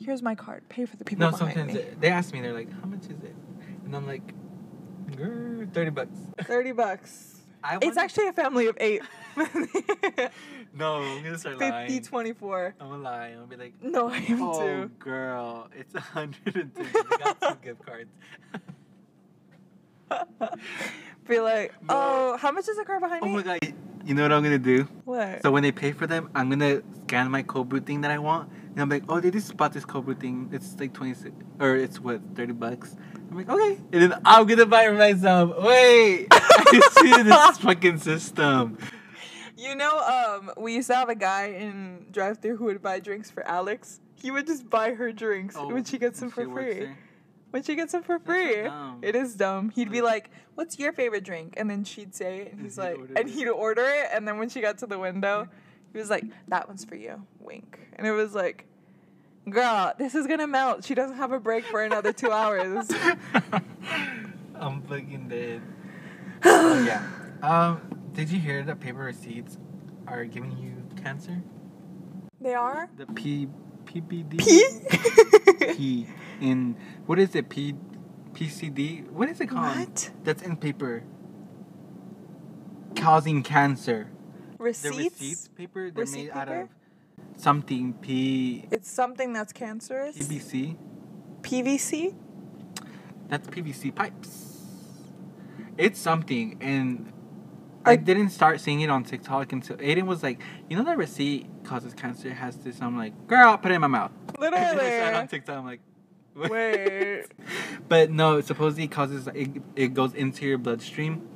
here's my card. Pay for the people no, behind sometimes me. they- ask me, they're like, how much is it? And I'm like, "Grr, 30 bucks. Thirty bucks. I It's actually a family of eight. No, I'm gonna start 50, lying. 24. I'm gonna lie. I'll be like, No, I am oh, too. girl, it's 150. I got two gift cards. Be like, oh, how much is the car behind me? oh me? my god. You know what I'm gonna do? What? So when they pay for them, I'm gonna scan my cold brew thing that I want, and I'm like, oh, they just bought this cold brew thing. It's like 26, or it's what 30 bucks. I'm like, okay, and then I'm gonna buy it myself. Wait, I see this fucking system. You know, um, we used to have a guy in drive through who would buy drinks for Alex. He would just buy her drinks when she gets them for Oh, free. When she gets them for so free. dumb. It is dumb. He'd be Like- "What's your favorite drink?" And then she'd say it, and he's he'd like, order and it. he'd order it, and then when she got to the window, he was like, "That one's for you." Wink. And it was like, "Girl, this is gonna melt. She doesn't have a break for another two hours." I'm fucking dead. Oh, yeah. Um, did you hear that paper receipts are giving you cancer? They are. The P PPD P. P in what is it? P PCD? What is it called? What? That's in paper. Causing cancer. The Receipts. receipts paper they're Receipt made out paper? of something P It's something that's cancerous. PVC. PVC. That's PVC pipes. It's something, and I Like- didn't start seeing it on TikTok until Aiden was like, "You know that receipt causes cancer it has this." I'm like, "Girl, put it in my mouth." And then I saw it on TikTok. I'm like, Wait. but no, it supposedly causes it, it goes into your bloodstream,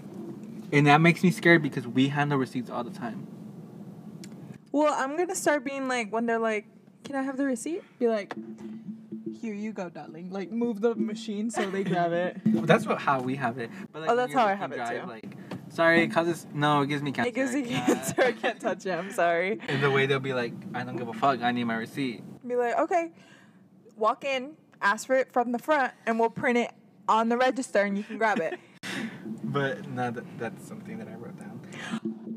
and that makes me scared because we handle receipts all the time. Well, I'm gonna start being like when they're like, "Can I have the receipt?" Be like, "Here you go, darling." Like move the machine so they grab it. That's what how we have it. But like, Oh, that's how I working have it, too. Like, sorry, it causes no, it gives me cancer. It gives me cancer. I can't touch it. I'm sorry. And the way they'll be like, I don't give a fuck. I need my receipt. Be like, okay, walk in, ask for it from the front, and we'll print it on the register, and you can grab it. But no, that, that's something that I wrote down.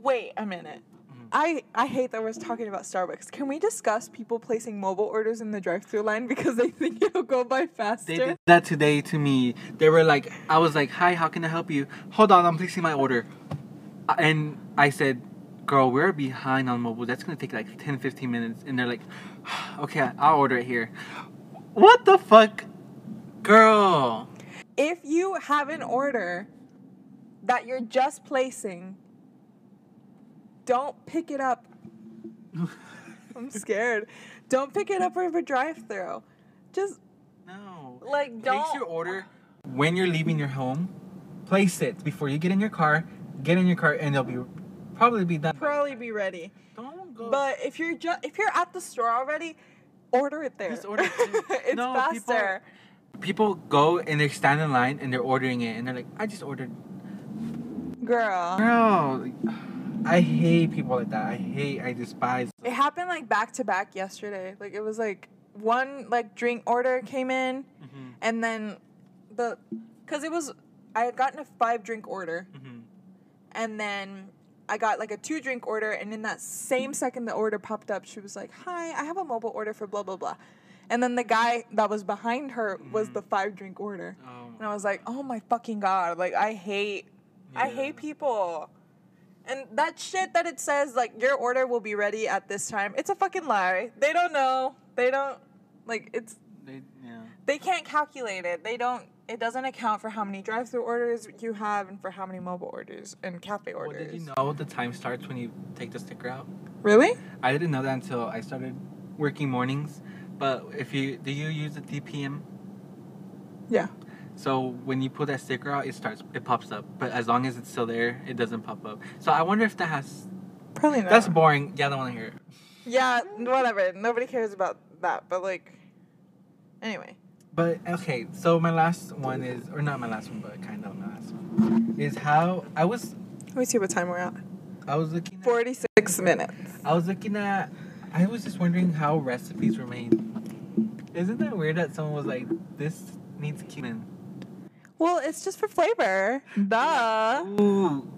Wait a minute. Mhm. I, I hate that we're talking about Starbucks. Can we discuss people placing mobile orders in the drive-through line because they think it'll go by faster? They did that today to me. They were like, I was like, hi, how can I help you? Hold on, I'm placing my order. Uh, And I said, girl, we're behind on mobile. That's going to take like 10, 15 minutes. And they're like, okay, I'll order it here. What the fuck, girl? If you have an order that you're just placing, don't pick it up. I'm scared. Don't pick it up over a drive-through. Just No. like Place don't. Take your order when you're leaving your home. Place it before you get in your car. Get in your car, and it'll be probably be done. Probably be ready. Don't go. But if you're just if you're at the store already, order it there. Just order it there. it's No, faster. people go and they stand in line and they're ordering it, and they're like, "I just ordered." Girl. Girl, I hate people like that. I hate. I despise. It happened like back to back yesterday. Like it was like one like drink order came in Mhm, and then the cuz it was I had gotten a 5 drink order mhm. and then I got like a 2 drink order and in that same second the order popped up she was like, "Hi, I have a mobile order for blah blah blah." And then the guy that was behind her was Mhm. the 5 drink order. Oh, And I was like, "Oh my fucking god. Like I hate I hate people." And that shit that it says like your order will be ready at this time, it's a fucking lie. They don't know. They don't like it's they, yeah. they can't calculate it. They don't it doesn't account for how many drive-through orders you have and for how many mobile orders and cafe Well, orders. did you know the time starts when you take the sticker out? Really? I didn't know that until I started working mornings. But if you do you use the DPM? Yeah. So when you pull that sticker out, it starts it pops up. But as long as it's still there, it doesn't pop up. So I wonder if that has. Probably not. That's boring. Yeah, I don't want to hear it. yeah, whatever. Nobody cares about that, but like anyway. But okay, so my last one is, or not my last one, but kind of my last one, is how I was Let me see what time we're at. I was looking. At, 46 minutes. I was looking at. I was just wondering how recipes were made. Isn't that weird that someone was like, "This needs cumin"? Well, it's just for flavor. Duh. Ooh,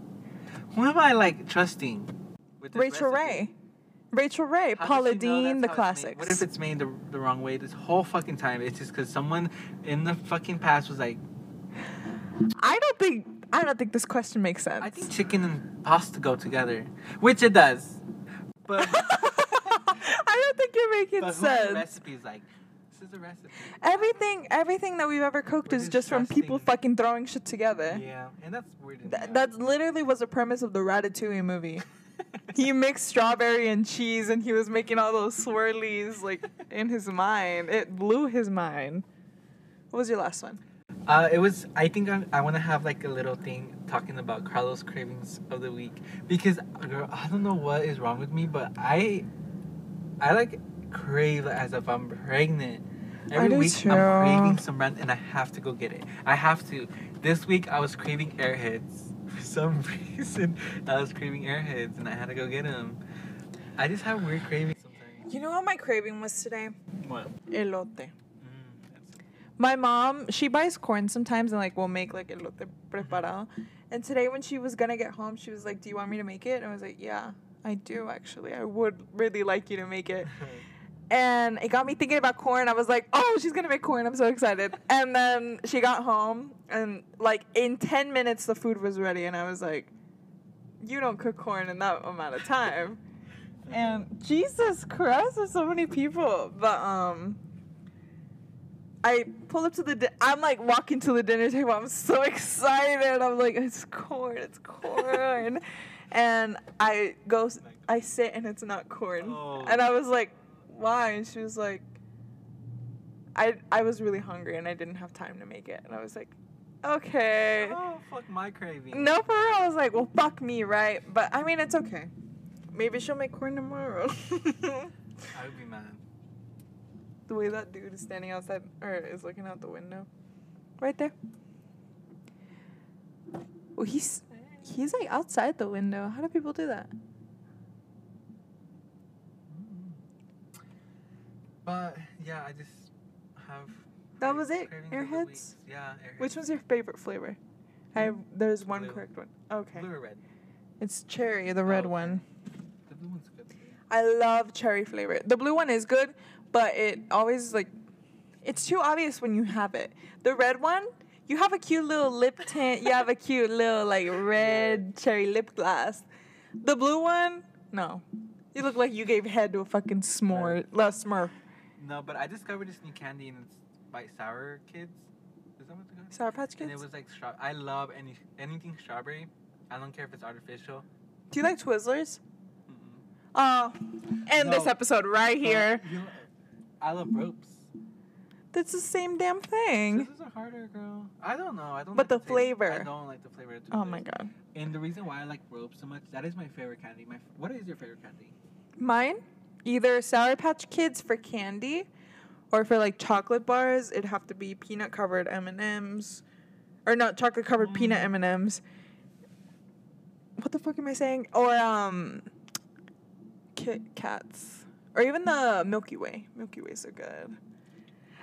who am I like trusting? With Rachael recipe? Ray. Rachael Ray, How Paula Deen, the how it's made? classics. What if it's made the, the wrong way this whole fucking time? It's just because someone in the fucking past was like, I don't think I don't think this question makes sense. I think chicken and pasta go together, which it does. But, I don't think you're making but who made the sense. recipe is like, this is a recipe. Everything everything that we've ever cooked We're is just just from people fucking throwing shit together. Yeah, and that's weird. Th- that literally was the premise of the Ratatouille movie. he mixed strawberry and cheese and he was making all those swirlies like in his mind. It blew his mind. What was your last one? Uh, it was. I think I, I want to have like a little thing talking about Carlos cravings of the week because girl, I don't know what is wrong with me, but I, I like crave as if I'm pregnant. Every do week too. I'm craving some rent and I have to go get it. I have to. This week I was craving Airheads for some reason. I was craving Airheads and I had to go get them. I just have weird cravings sometimes. You know what my craving was today? What? Elote. Mm, My mom, she buys corn sometimes and like we'll make like elote preparado. And today when she was gonna get home, she was like, "Do you want me to make it?" And I was like, "Yeah, I do actually. I would really like you to make it." And it got me thinking about corn. I was like, "Oh, she's gonna make corn! I'm so excited!" And then she got home, and like in ten minutes, the food was ready, and I was like, "You don't cook corn in that amount of time." And Jesus Christ, there's so many people. But um, I pull up to the. Di- I'm like walking to the dinner table. I'm so excited. I'm like, it's corn. It's corn. and I go. I sit and it's not corn. Oh. And I was like, why? And she was like, I I was really hungry and I didn't have time to make it. And I was like, okay. Oh fuck my craving. No, for real. I was like, well, fuck me, right? But I mean, it's okay. Maybe she'll make corn tomorrow. I would be mad. the way that dude is standing outside or is looking out the window, right there. Well, he's he's like outside the window. How do people do that? But yeah, I just have. That was it? cravings of the Airheads? Yeah, airheads. Which one's your favorite flavor? I have, there's one Blue. correct one. Okay, Blue or red? it's cherry, the red Oh, okay. one. The blue one's good. I love cherry flavor. The blue one is good, but it always like it's too obvious when you have it. The red one, you have a cute little lip tint. You have a cute little like red cherry lip gloss. The blue one, no. You look like you gave head to a fucking s'more, uh, smurf. No, but I discovered this new candy and it's by Sour Kids. Is that what it's called? Sour Patch Kids. And it was like straw. I love any anything strawberry. I don't care if it's artificial. Do you like Twizzlers? Oh, and this episode right here. I love ropes. That's the same damn thing. This is a harder girl. I don't know. I don't. But like the taste- flavor. I don't like the flavor. Of Oh my god. And the reason why I like ropes so much, that is my favorite candy. My what is your favorite candy? Mine, either Sour Patch Kids for candy, or for like chocolate bars, it'd have to be peanut covered M and M's, or not chocolate covered peanut Mm. M and M's. What the fuck am I saying? Or um, Kit Kats, or even the Milky Way. Milky Ways are good.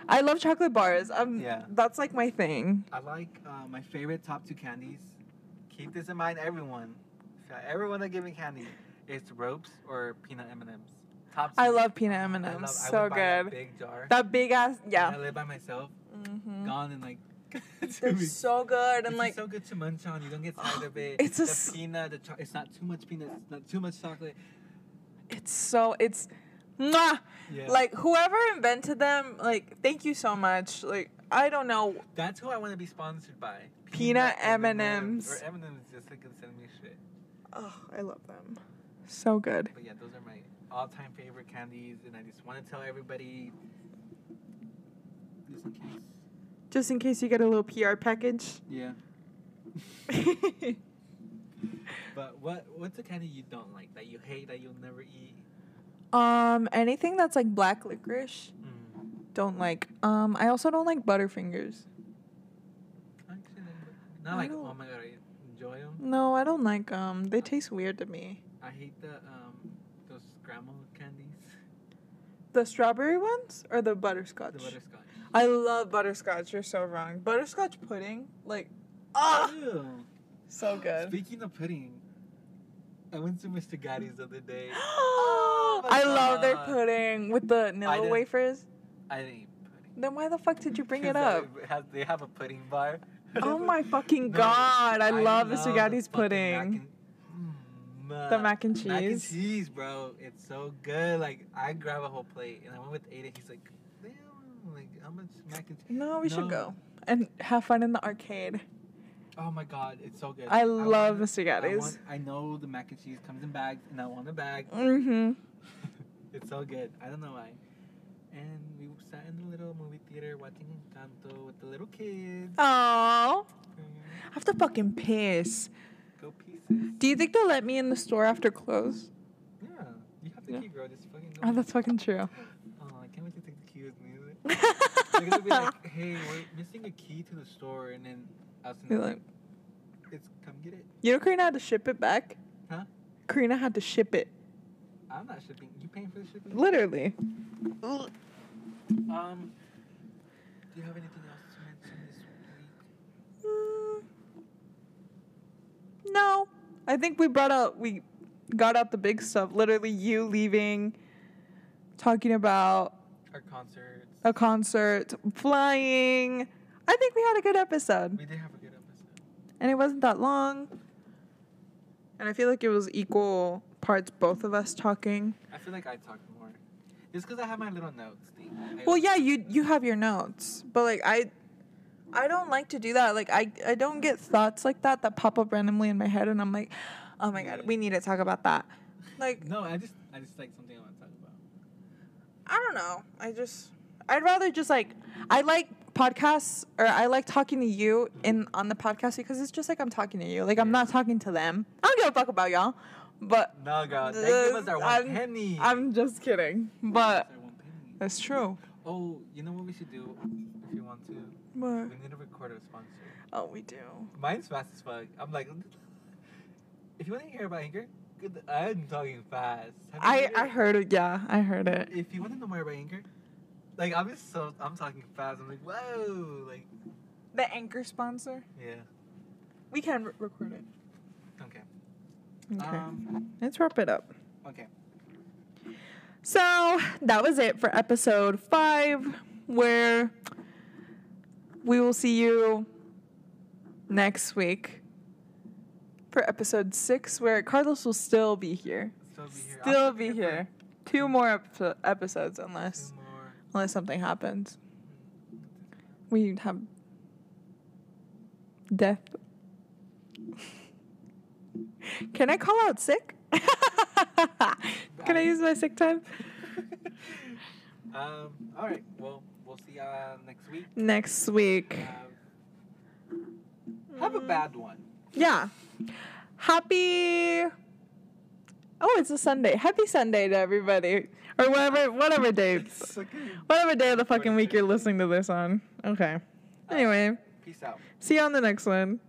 I love chocolate bars. Um, Yeah. that's like my thing. I like uh, my favorite top two candies. Keep this in mind, everyone. Everyone that ever want to give me candy, it's ropes or peanut M and M's. Top. I love peanut M and M's. So would buy that good. big jar. That big ass, When yeah. I live by myself. hmm Gone in like. two They're so good and It's like so good to munch on. You don't get tired of it. It's a the s- peanut. The cho- it's not too much peanut. It's not too much chocolate. it's so it's mwah! Yeah. like whoever invented them like thank you so much like i don't know That's who I want to be sponsored by. Peanut M&Ms. M&Ms. Or M&Ms just like can send me shit. oh i love them so good But yeah, those are my all-time favorite candies, and I just want to tell everybody. Just in case. just in case you get a little pr package Yeah. But what what's a candy you don't like that you hate that you'll never eat? um anything that's like black licorice Mm. don't like um i also don't like butterfingers Actually, not I like oh my god, I enjoy them. no i don't like um they taste weird to me I hate the um those grandma candies, the strawberry ones or the butterscotch the butterscotch. i love butterscotch you're so wrong butterscotch pudding like ah Ew. so good Speaking of pudding, I went to Mr. Gatti's the other day. I my love their pudding with the I Nilla wafers. I didn't eat pudding. Then why the fuck did you bring it up? They have, they have a pudding bar. Oh my fucking god! I, love Mr. the Gatti's fucking mac pudding. The mac and cheese. Mac and cheese. bro. It's so good. Like I grab a whole plate and I went with Aiden. He's like, damn, like how much mac and cheese? No, we should go and have fun in the arcade. Oh my god, it's so good. I love want- Mr. I, want, I know the mac and cheese comes in bags, and I want a bag. Mm-hmm. it's so good. I don't know why. And we sat in the little movie theater watching Encanto with the little kids. Oh, Mm, I have to fucking piss. Go pieces. Do you think they'll let me in the store after close? Yeah, you have the Yeah. key, bro. Just fucking go. Oh, that's fucking true. Oh, I can't wait to take the key with me. They're gonna be like, "Hey, we're missing a key to the store," and then us and You're like- like, "It's come get it." you know, Karina had to ship it back. Huh? Karina had to ship it. I'm not shipping. You paying for the shipping? Literally. Um, do you have anything else to mention this week? Mm, no, I think we brought out we got out the big stuff. Literally, you leaving, talking about Our concerts. a concert, flying. I think we had a good episode, We did have a good episode. and it wasn't that long. And I feel like it was equal parts, both of us talking. I feel like I talked more. just because I have my little notes thing. Well, yeah, you you have your notes, but like I, I don't like to do that. Like I I don't get thoughts like that that pop up randomly in my head, and I'm like, oh my god, we need to talk about that. Like No, I just, I just like something I want to talk about. I don't know. I just I'd rather just like I like podcasts or I like talking to you in on the podcast because it's just like I'm talking to you. Like I'm not talking to them. I don't give a fuck about y'all. But No, girl, they give us our one I'm- penny. I'm just kidding. But us our one penny. that's true. Oh, you know what we should do if you want to? We need to record a sponsor. oh, we do. Mine's fast as fuck. I'm like, if you want to hear about Anchor, good. I'm talking fast. I heard I it? heard it. Yeah, I heard it. If you want to know more about Anchor, like I'm just so I'm talking fast. I'm like, whoa, like The anchor sponsor. yeah. We can re- record it. Okay. Okay. Um. Let's wrap it up. Okay. So that was it for episode five, where we will see you next week for episode six, where Carlos will still be here. Still be here. Still be here. Two more epi- episodes, unless more. unless something happens. We have death. Can I call out sick? Can I use my sick time? um. All right. Well, we'll see you uh, next week. Next week. Have, have a bad one. Yeah. Happy. Oh, it's a Sunday. Happy Sunday to everybody, or whatever, whatever day, whatever day of the fucking week you're listening to this on. Okay. Anyway, Peace out. see you on the next one.